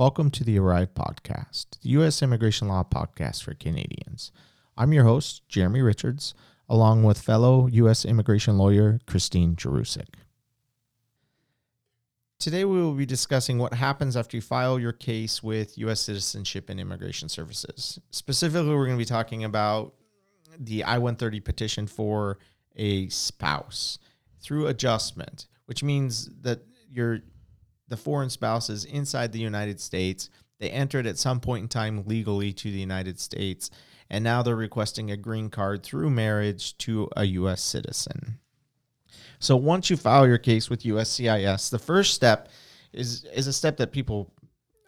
Welcome to the Arrive Podcast, the U.S. Immigration Law Podcast for Canadians. I'm your host, Jeremy Richards, along with fellow U.S. immigration lawyer Christine Jerusik. Today, we will be discussing what happens after you file your case with U.S. Citizenship and Immigration Services. Specifically, we're going to be talking about the I 130 petition for a spouse through adjustment, which means that your the foreign spouse is inside the United States. They entered at some point in time legally to the United States, and now they're requesting a green card through marriage to a U.S. citizen. So once you file your case with USCIS, the first step is is a step that people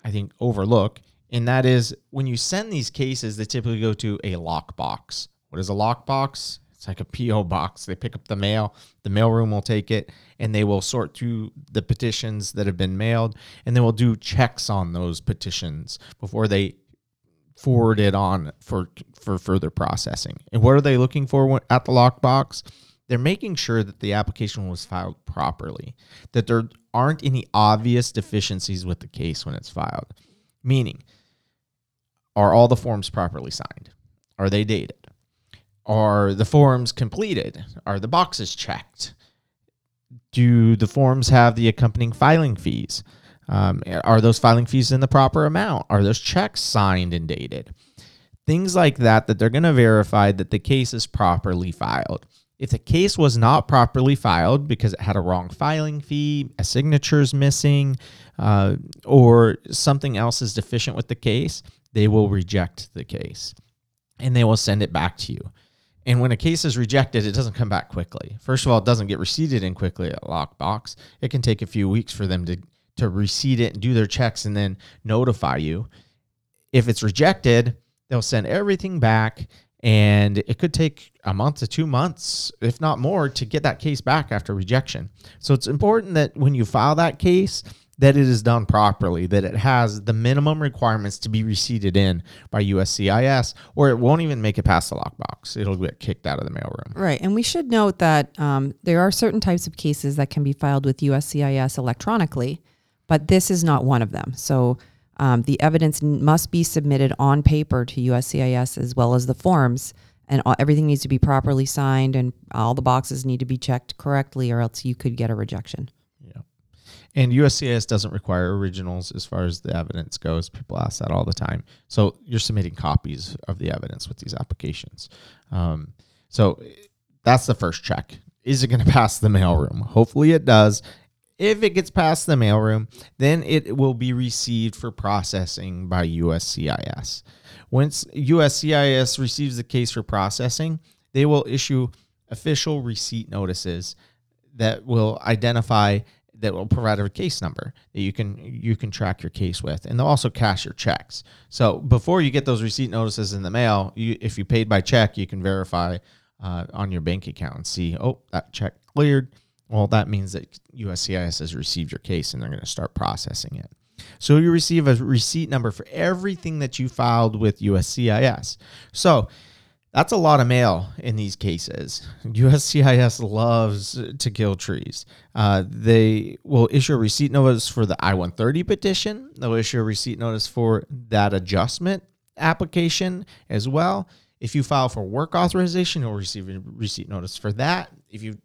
I think overlook, and that is when you send these cases, they typically go to a lockbox. What is a lockbox? It's like a PO box. They pick up the mail, the mailroom will take it, and they will sort through the petitions that have been mailed, and they will do checks on those petitions before they forward it on for for further processing. And what are they looking for at the lockbox? they're making sure that the application was filed properly, that there aren't any obvious deficiencies with the case when it's filed. Meaning, are all the forms properly signed? Are they dated? Are the forms completed? Are the boxes checked? Do the forms have the accompanying filing fees? Um, are those filing fees in the proper amount? Are those checks signed and dated? Things like that, that they're going to verify that the case is properly filed. If the case was not properly filed because it had a wrong filing fee, a signature is missing, uh, or something else is deficient with the case, they will reject the case and they will send it back to you. And when a case is rejected, it doesn't come back quickly. First of all, it doesn't get receipted in quickly at Lockbox. It can take a few weeks for them to, to receipt it and do their checks and then notify you. If it's rejected, they'll send everything back and it could take a month to two months, if not more, to get that case back after rejection. So it's important that when you file that case, that it is done properly, that it has the minimum requirements to be receipted in by USCIS, or it won't even make it past the lockbox. It'll get kicked out of the mailroom. Right. And we should note that um, there are certain types of cases that can be filed with USCIS electronically, but this is not one of them. So um, the evidence must be submitted on paper to USCIS as well as the forms, and all, everything needs to be properly signed, and all the boxes need to be checked correctly, or else you could get a rejection. And USCIS doesn't require originals as far as the evidence goes. People ask that all the time. So you're submitting copies of the evidence with these applications. Um, so that's the first check. Is it going to pass the mailroom? Hopefully it does. If it gets past the mailroom, then it will be received for processing by USCIS. Once USCIS receives the case for processing, they will issue official receipt notices that will identify that will provide a case number that you can you can track your case with and they'll also cash your checks so before you get those receipt notices in the mail you, if you paid by check you can verify uh, on your bank account and see oh that check cleared well, that means that USCIS has received your case and they're going to start processing it. So you receive a receipt number for everything that you filed with USCIS. So that's a lot of mail in these cases. USCIS loves to kill trees. Uh, they will issue a receipt notice for the I 130 petition, they'll issue a receipt notice for that adjustment application as well. If you file for work authorization, you'll receive a receipt notice for that. If you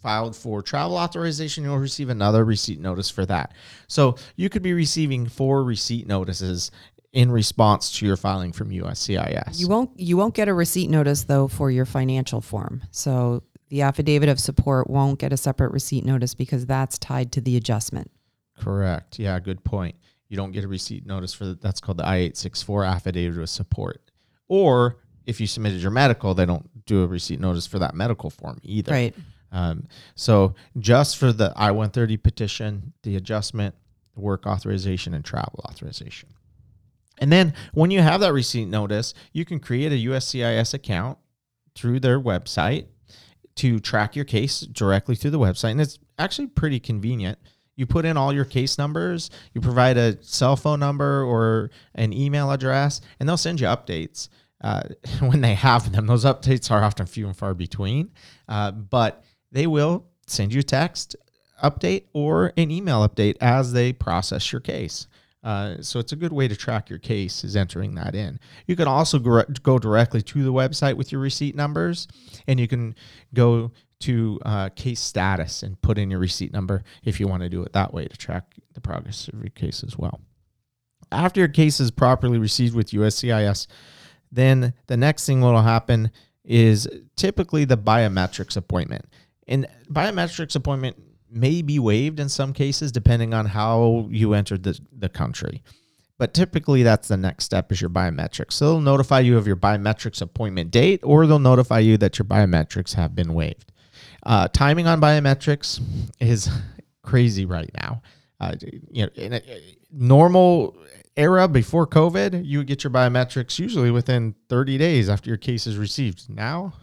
filed for travel authorization, you'll receive another receipt notice for that. So you could be receiving four receipt notices in response to your filing from USCIS. You won't you won't get a receipt notice though for your financial form. So the affidavit of support won't get a separate receipt notice because that's tied to the adjustment. Correct. Yeah, good point. You don't get a receipt notice for that. That's called the I-864 affidavit of support. Or if you submitted your medical, they don't do a receipt notice for that medical form either. Right. Um, so just for the I-130 petition, the adjustment, the work authorization, and travel authorization. And then when you have that receipt notice, you can create a USCIS account through their website to track your case directly through the website. And it's actually pretty convenient. You put in all your case numbers, you provide a cell phone number or an email address, and they'll send you updates. Uh, when they have them, those updates are often few and far between. Uh, but they will send you a text update or an email update as they process your case. Uh, so it's a good way to track your case is entering that in. You can also gr- go directly to the website with your receipt numbers, and you can go to uh, case status and put in your receipt number if you want to do it that way to track the progress of your case as well. After your case is properly received with USCIS, then the next thing that will happen is typically the biometrics appointment. And biometrics appointment may be waived in some cases depending on how you entered the, the country. But typically, that's the next step is your biometrics. So they'll notify you of your biometrics appointment date, or they'll notify you that your biometrics have been waived. Uh, timing on biometrics is crazy right now. Uh, you know, in a normal era before COVID, you would get your biometrics usually within 30 days after your case is received. Now,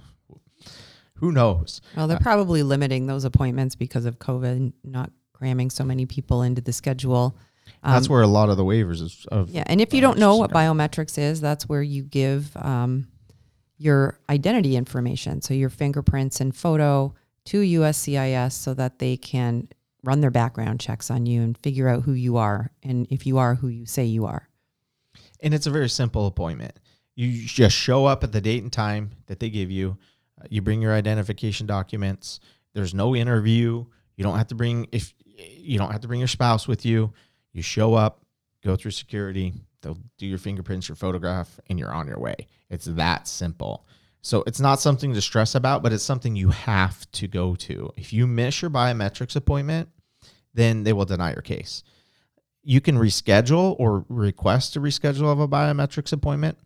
who knows? Well, they're probably limiting those appointments because of COVID, not cramming so many people into the schedule. That's where a lot of the waivers is of Yeah, and if you don't know what biometrics biometrics is, that's where you give um, your identity information, so your fingerprints and photo to USCIS, so that they can run their background checks on you and figure out who you are and if you are who you say you are. and it's a very simple appointment. You just show up at the date and time that they give you. You bring your identification documents. There's no interview. You don't have to bring if you don't have to bring your spouse with you. You show up, go through security. They'll do your fingerprints, your photograph, and you're on your way. It's that simple. So it's not something to stress about, but it's something you have to go to. If you miss your biometrics appointment, then they will deny your case you can reschedule or request a reschedule of a biometrics appointment.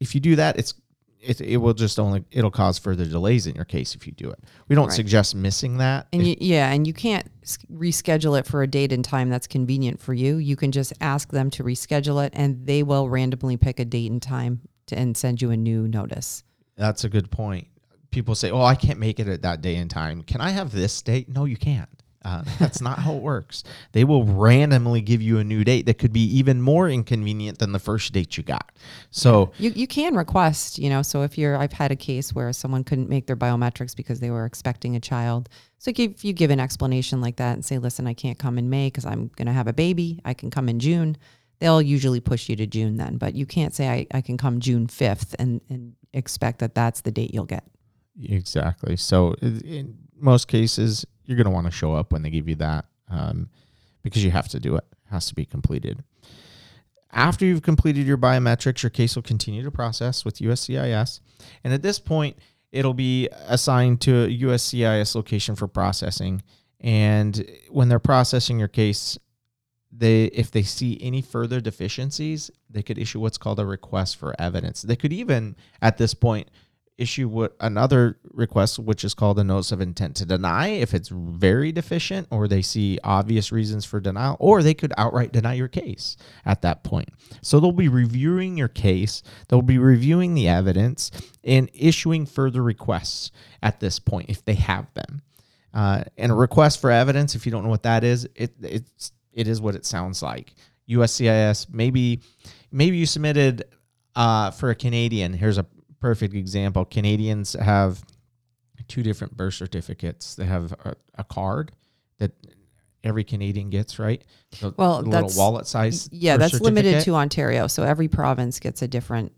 If you do that, it's it, it will just only it'll cause further delays in your case if you do it. We don't Right. suggest missing that. And you, yeah, and you can't reschedule it for a date and time that's convenient for you. You can just ask them to reschedule it, and they will randomly pick a date and time to, and send you a new notice. that's a good point. People say, "Oh, I can't make it at that day and time. Can I have this date?" No, you can't. Uh, that's not how it works. They will randomly give you a new date that could be even more inconvenient than the first date you got. So You you can request, you know. So if you're, I've had a case where someone couldn't make their biometrics because they were expecting a child. So if you give an explanation like that and say, "Listen, I can't come in May because I'm going to have a baby. I can come in June." They'll usually push you to June then, but you can't say I, I can come June fifth and and expect that that's the date you'll get. Exactly. So in most cases, you're going to want to show up when they give you that um, because you have to do it. It has to be completed. After you've completed your biometrics, your case will continue to process with USCIS. And at this point, it'll be assigned to a USCIS location for processing. And when they're processing your case, they if they see any further deficiencies, they could issue what's called a request for evidence. They could even at this point issue what another request which is called a notice of intent to deny if it's very deficient or they see obvious reasons for denial or they could outright deny your case at that point. So they'll be reviewing your case they'll be reviewing the evidence and issuing further requests at this point if they have them uh, and a request for evidence if you don't know what that is it it's it is what it sounds like. Uscis maybe maybe you submitted uh, for a canadian here's a perfect example. Canadians have two different birth certificates. They have a, a card that every Canadian gets, right? The, Well, the that's- little wallet size. Yeah, that's limited to Ontario. So every province gets a different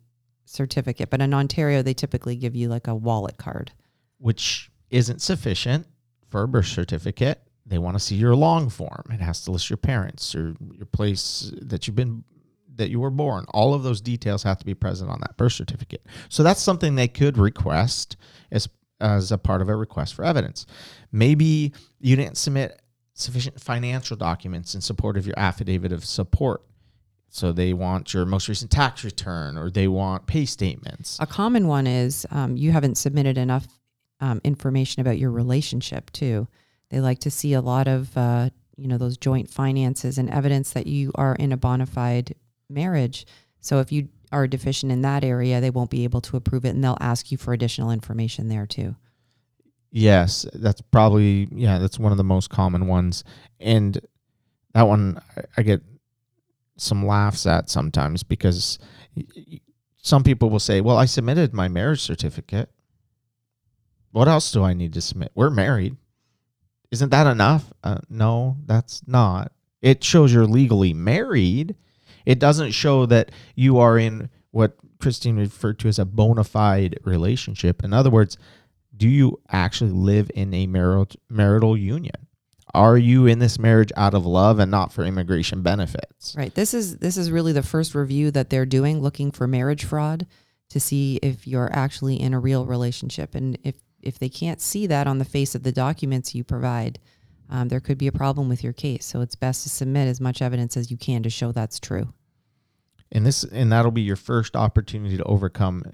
certificate, but in Ontario they typically give you like a wallet card. which isn't sufficient for a birth certificate. They want to see your long form. It has to list your parents or your place that you've been that you were born. All of those details have to be present on that birth certificate. So that's something they could request as as a part of a request for evidence. Maybe you didn't submit sufficient financial documents in support of your affidavit of support. So they want your most recent tax return or they want pay statements. A common one is um, you haven't submitted enough um, information about your relationship too. They like to see a lot of uh, you know those joint finances and evidence that you are in a bona fide marriage. So if you are deficient in that area, they won't be able to approve it, and they'll ask you for additional information there too. Yes, that's probably yeah, that's one of the most common ones, and that one I- get some laughs at sometimes because some people will say, "Well, I submitted my marriage certificate. What else do I need to submit? We're married. Isn't that enough?" Uh, no, that's not. It shows you're legally married. It doesn't show that you are in what Christine referred to as a bona fide relationship. In other words, do you actually live in a marital marital union? Are you in this marriage out of love and not for immigration benefits? Right. This is this is really the first review that they're doing, looking for marriage fraud to see if you're actually in a real relationship, and if if they can't see that on the face of the documents you provide, um, there could be a problem with your case. So it's best to submit as much evidence as you can to show that's true. And this and that'll be your first opportunity to overcome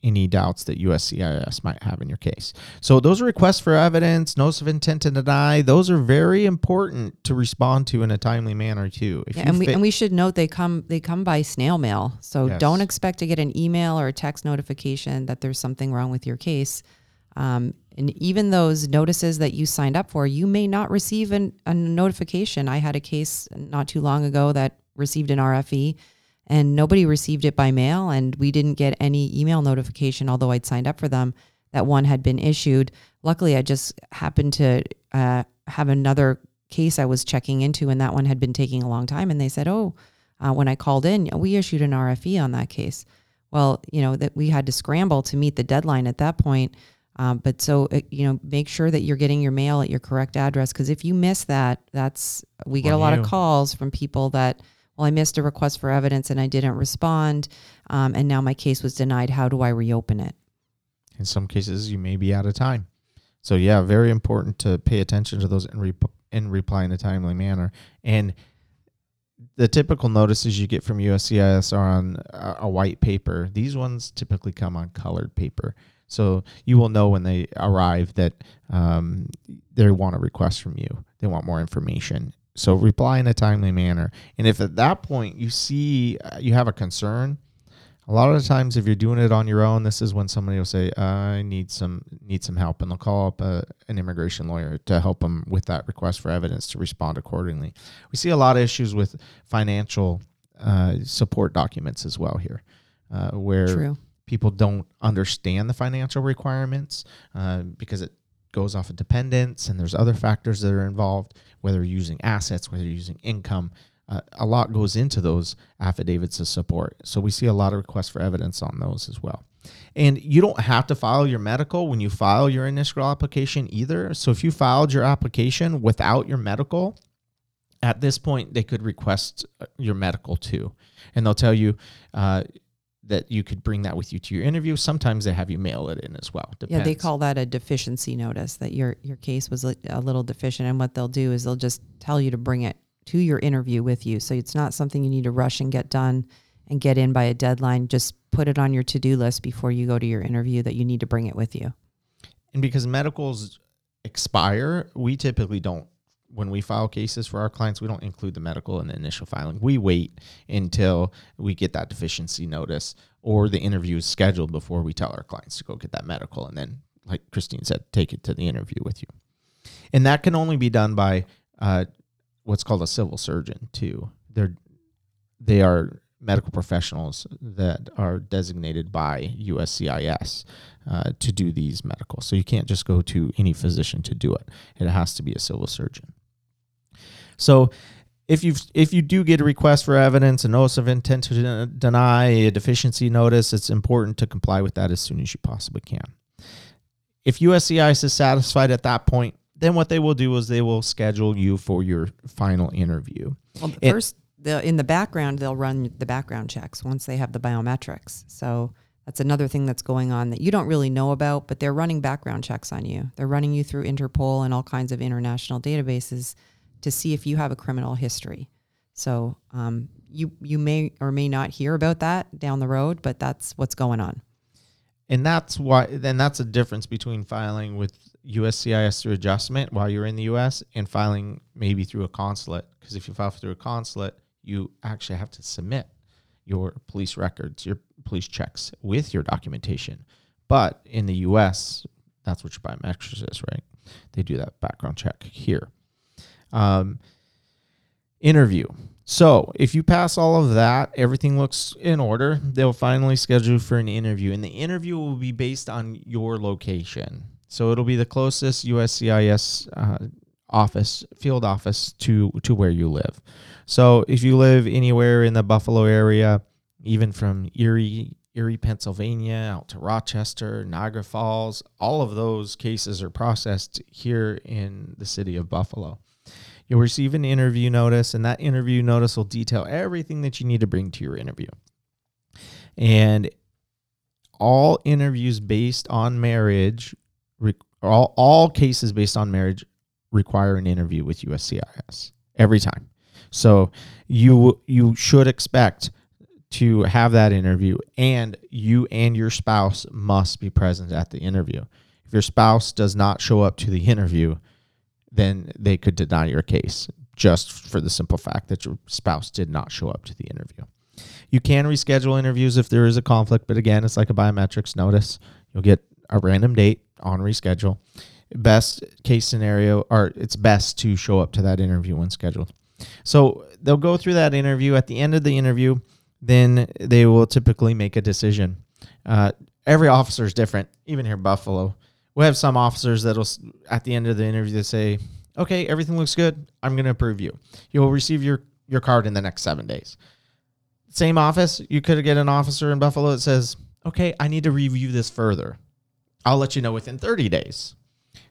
any doubts that USCIS might have in your case. So those requests for evidence, notice of intent to deny, those are very important to respond to in a timely manner too. If yeah, and we and we should note they come they come by snail mail. So yes. don't expect to get an email or a text notification that there's something wrong with your case. Um, and even those notices that you signed up for, you may not receive an, a notification. I had a case not too long ago that received an RFE and nobody received it by mail and we didn't get any email notification although i'd signed up for them that one had been issued luckily i just happened to uh, have another case i was checking into and that one had been taking a long time and they said oh uh, when i called in we issued an rfe on that case well you know that we had to scramble to meet the deadline at that point um, but so uh, you know make sure that you're getting your mail at your correct address because if you miss that that's we get a lot you. of calls from people that well, I missed a request for evidence and I didn't respond, um, and now my case was denied. How do I reopen it? In some cases, you may be out of time. So, yeah, very important to pay attention to those and, re- and reply in a timely manner. And the typical notices you get from USCIS are on a white paper. These ones typically come on colored paper. So you will know when they arrive that um, they want a request from you. They want more information. So reply in a timely manner. And if at that point you see uh, you have a concern, a lot of the times if you're doing it on your own, this is when somebody will say, "I need some need some help," and they'll call up a, uh, an immigration lawyer to help them with that request for evidence to respond accordingly. We see a lot of issues with financial uh, support documents as well here, uh, where True. People don't understand the financial requirements uh, because it goes off of dependents and there's other factors that are involved whether using assets, whether you're using income. Uh, a lot goes into those affidavits of support. So we see a lot of requests for evidence on those as well. And you don't have to file your medical when you file your initial application either. So if you filed your application without your medical, at this point they could request uh, your medical too, and they'll tell you. Uh, that you could bring that with you to your interview. Sometimes they have you mail it in as well. Depends. Yeah, they call that a deficiency notice that your your case was a, a little deficient, and what they'll do is they'll just tell you to bring it to your interview with you. So it's not something you need to rush and get done and get in by a deadline. Just put it on your to do list before you go to your interview that you need to bring it with you. And because medicals expire, we typically don't when we file cases for our clients, we don't include the medical in the initial filing. We wait until we get that deficiency notice or the interview is scheduled before we tell our clients to go get that medical. And then, like Christine said, take it to the interview with you. And that can only be done by uh, what's called a civil surgeon, too. They're, they are medical professionals that are designated by USCIS uh, to do these medicals. So you can't just go to any physician to do it. It has to be a civil surgeon. So if you if you do get a request for evidence, a notice of intent to deny, a deficiency notice, it's important to comply with that as soon as you possibly can. If USCIS is satisfied at that point, then what they will do is they will schedule you for your final interview. Well, it, first, in the background, they'll run the background checks once they have the biometrics. So that's another thing that's going on that you don't really know about, but they're running background checks on you. They're running you through Interpol and all kinds of international databases to see if you have a criminal history. So um, you you may or may not hear about that down the road, but that's what's going on. And that's why then that's a difference between filing with USCIS through adjustment while you're in the US and filing maybe through a consulate. Because if you file through a consulate, you actually have to submit your police records, your police checks with your documentation. But in the US, that's what your biometrics is, right? They do that background check here. Um, interview. So if you pass all of that, everything looks in order. They'll finally schedule for an interview, and the interview will be based on your location. So it'll be the closest USCIS uh, office, field office to to where you live. So if you live anywhere in the Buffalo area, even from Erie, Erie, Pennsylvania, out to Rochester, Niagara Falls, all of those cases are processed here in the city of Buffalo. You'll receive an interview notice, and that interview notice will detail everything that you need to bring to your interview. And all interviews based on marriage, all, all cases based on marriage require an interview with USCIS every time. So you you should expect to have that interview and you and your spouse must be present at the interview. If your spouse does not show up to the interview, then they could deny your case just for the simple fact that your spouse did not show up to the interview. You can reschedule interviews if there is a conflict, but again, it's like a biometrics notice. You'll get a random date on reschedule. Best case scenario, or it's best to show up to that interview when scheduled. So they'll go through that interview. At the end of the interview, then they will typically make a decision. Uh, every officer is different. Even here, in Buffalo, we have some officers that'll at the end of the interview they say, "Okay, everything looks good. I'm going to approve you. You'll receive your your card in the next seven days." Same office, you could get an officer in Buffalo that says, "Okay, I need to review this further. I'll let you know within 30 days."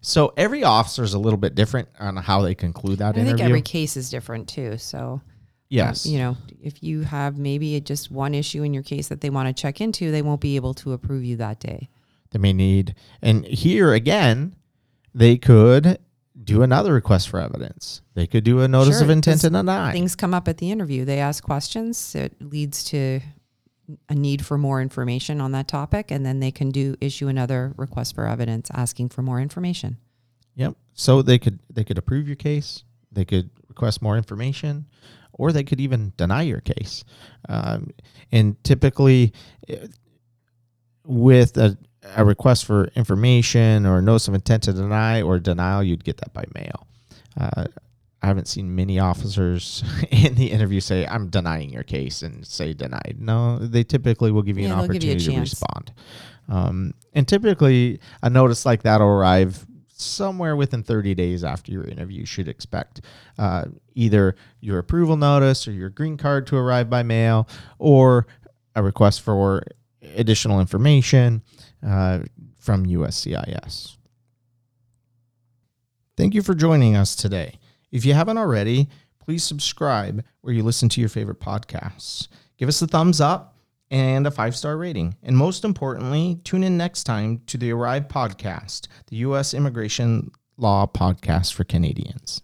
So every officer is a little bit different on how they conclude that I interview. I think every case is different too. So Um, yes, you know, if you have maybe just one issue in your case that they want to check into, they won't be able to approve you that day. they may need, and here again, they could do another request for evidence. They could do a notice Sure, of intent to deny. Things come up at the interview. They ask questions. It leads to a need for more information on that topic, and then they can do issue another request for evidence asking for more information. Yep. So they could they could approve your case. They could request more information, or they could even deny your case. Um, and typically, eh, with a, a request for information or notice of intent to deny or denial, you'd get that by mail. Uh, I haven't seen many officers in the interview say, "I'm denying your case" and say denied. No, they typically will give you Yeah, an they'll you opportunity to respond. Um, and typically, a notice like that will arrive somewhere within 30 days after your interview. You should expect uh, either your approval notice or your green card to arrive by mail, or a request for additional information uh, from USCIS. Thank you for joining us today. If you haven't already, please subscribe where you listen to your favorite podcasts. Give us a thumbs up and a five star rating. And most importantly, tune in next time to the Arrive Podcast, the U.S. Immigration Law Podcast for Canadians.